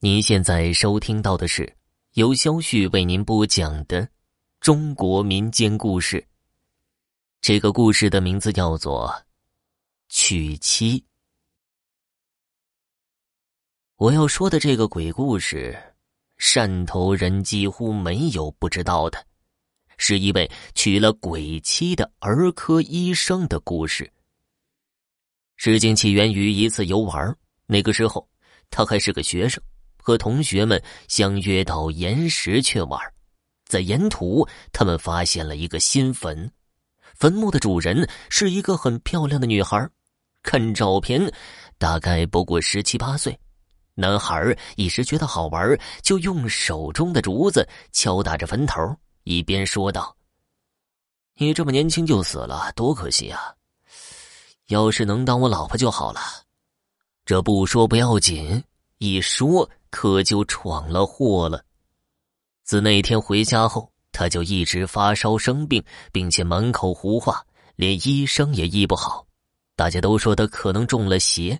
您现在收听到的是由肖旭为您播讲的中国民间故事。这个故事的名字叫做《娶妻》。我要说的这个鬼故事，汕头人几乎没有不知道的，是一位娶了鬼妻的儿科医生的故事。事情起源于一次游玩，那个时候他还是个学生。和同学们相约到岩石去玩，在沿途，他们发现了一个新坟，坟墓的主人是一个很漂亮的女孩，看照片，大概不过十七八岁。男孩一时觉得好玩，就用手中的竹子敲打着坟头，一边说道：“你这么年轻就死了，多可惜啊！要是能当我老婆就好了。这不说不要紧，一说。”可就闯了祸了。自那天回家后，他就一直发烧生病，并且满口胡话，连医生也医不好。大家都说他可能中了邪。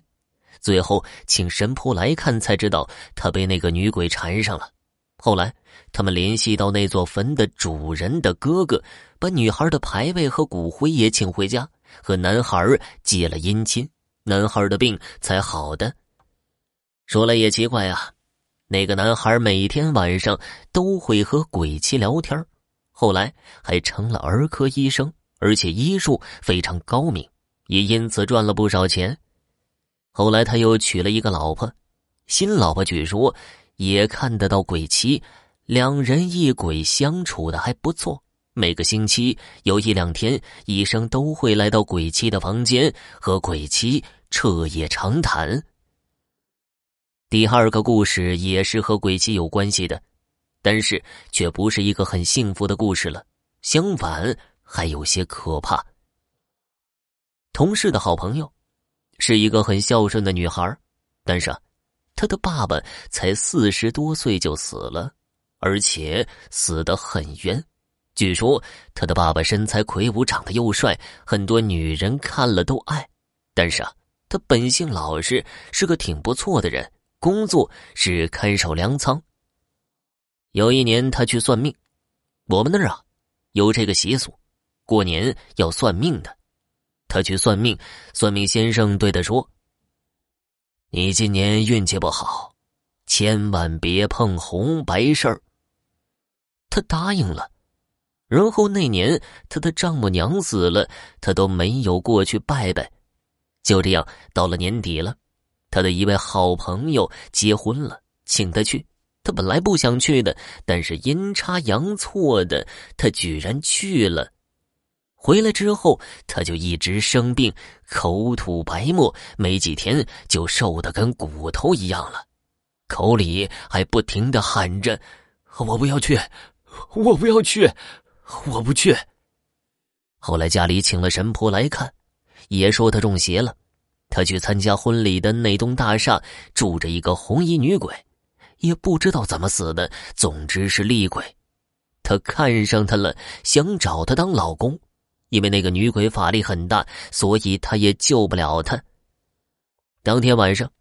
最后请神婆来看，才知道他被那个女鬼缠上了。后来他们联系到那座坟的主人的哥哥，把女孩的牌位和骨灰也请回家，和男孩结了姻亲，男孩的病才好的。说来也奇怪啊。那个男孩每天晚上都会和鬼妻聊天，后来还成了儿科医生，而且医术非常高明，也因此赚了不少钱。后来他又娶了一个老婆，新老婆据说也看得到鬼妻，两人一鬼相处的还不错。每个星期有一两天，医生都会来到鬼妻的房间和鬼妻彻夜长谈。第二个故事也是和鬼妻有关系的，但是却不是一个很幸福的故事了，相反还有些可怕。同事的好朋友，是一个很孝顺的女孩，但是啊，她的爸爸才四十多岁就死了，而且死得很冤。据说她的爸爸身材魁梧，长得又帅，很多女人看了都爱。但是啊，他本性老实，是个挺不错的人。工作是看守粮仓。有一年，他去算命。我们那儿啊，有这个习俗，过年要算命的。他去算命，算命先生对他说：“你今年运气不好，千万别碰红白事儿。”他答应了。然后那年，他的丈母娘死了，他都没有过去拜拜。就这样，到了年底了。他的一位好朋友结婚了，请他去。他本来不想去的，但是阴差阳错的，他居然去了。回来之后，他就一直生病，口吐白沫，没几天就瘦的跟骨头一样了，口里还不停的喊着：“我不要去，我不要去，我不去。”后来家里请了神婆来看，也说他中邪了。他去参加婚礼的那栋大厦住着一个红衣女鬼，也不知道怎么死的，总之是厉鬼。他看上她了，想找她当老公，因为那个女鬼法力很大，所以他也救不了她。当天晚上，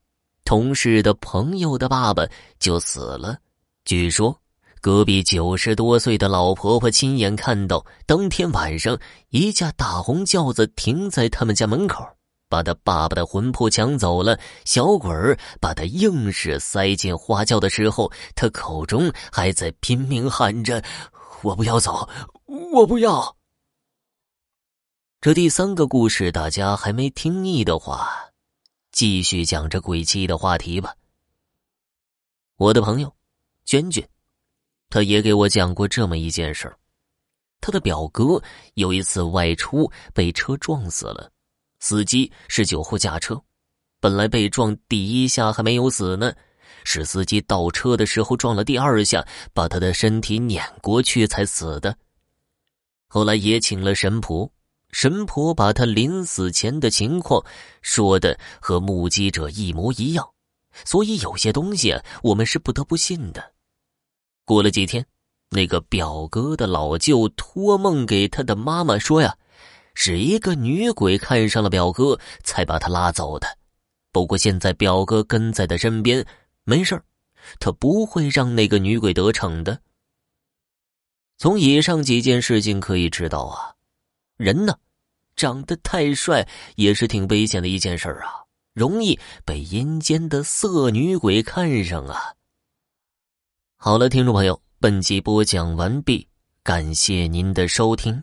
同事的朋友的爸爸就死了。据说，隔壁九十多岁的老婆婆亲眼看到当天晚上一架大红轿子停在他们家门口。把他爸爸的魂魄抢走了，小鬼儿把他硬是塞进花轿的时候，他口中还在拼命喊着：“我不要走，我不要。”这第三个故事大家还没听腻的话，继续讲这鬼气的话题吧。我的朋友娟娟，他也给我讲过这么一件事儿：他的表哥有一次外出被车撞死了。司机是酒后驾车，本来被撞第一下还没有死呢，是司机倒车的时候撞了第二下，把他的身体碾过去才死的。后来也请了神婆，神婆把他临死前的情况说的和目击者一模一样，所以有些东西我们是不得不信的。过了几天，那个表哥的老舅托梦给他的妈妈说呀。是一个女鬼看上了表哥，才把他拉走的。不过现在表哥跟在他身边，没事他不会让那个女鬼得逞的。从以上几件事情可以知道啊，人呢，长得太帅也是挺危险的一件事啊，容易被阴间的色女鬼看上啊。好了，听众朋友，本集播讲完毕，感谢您的收听。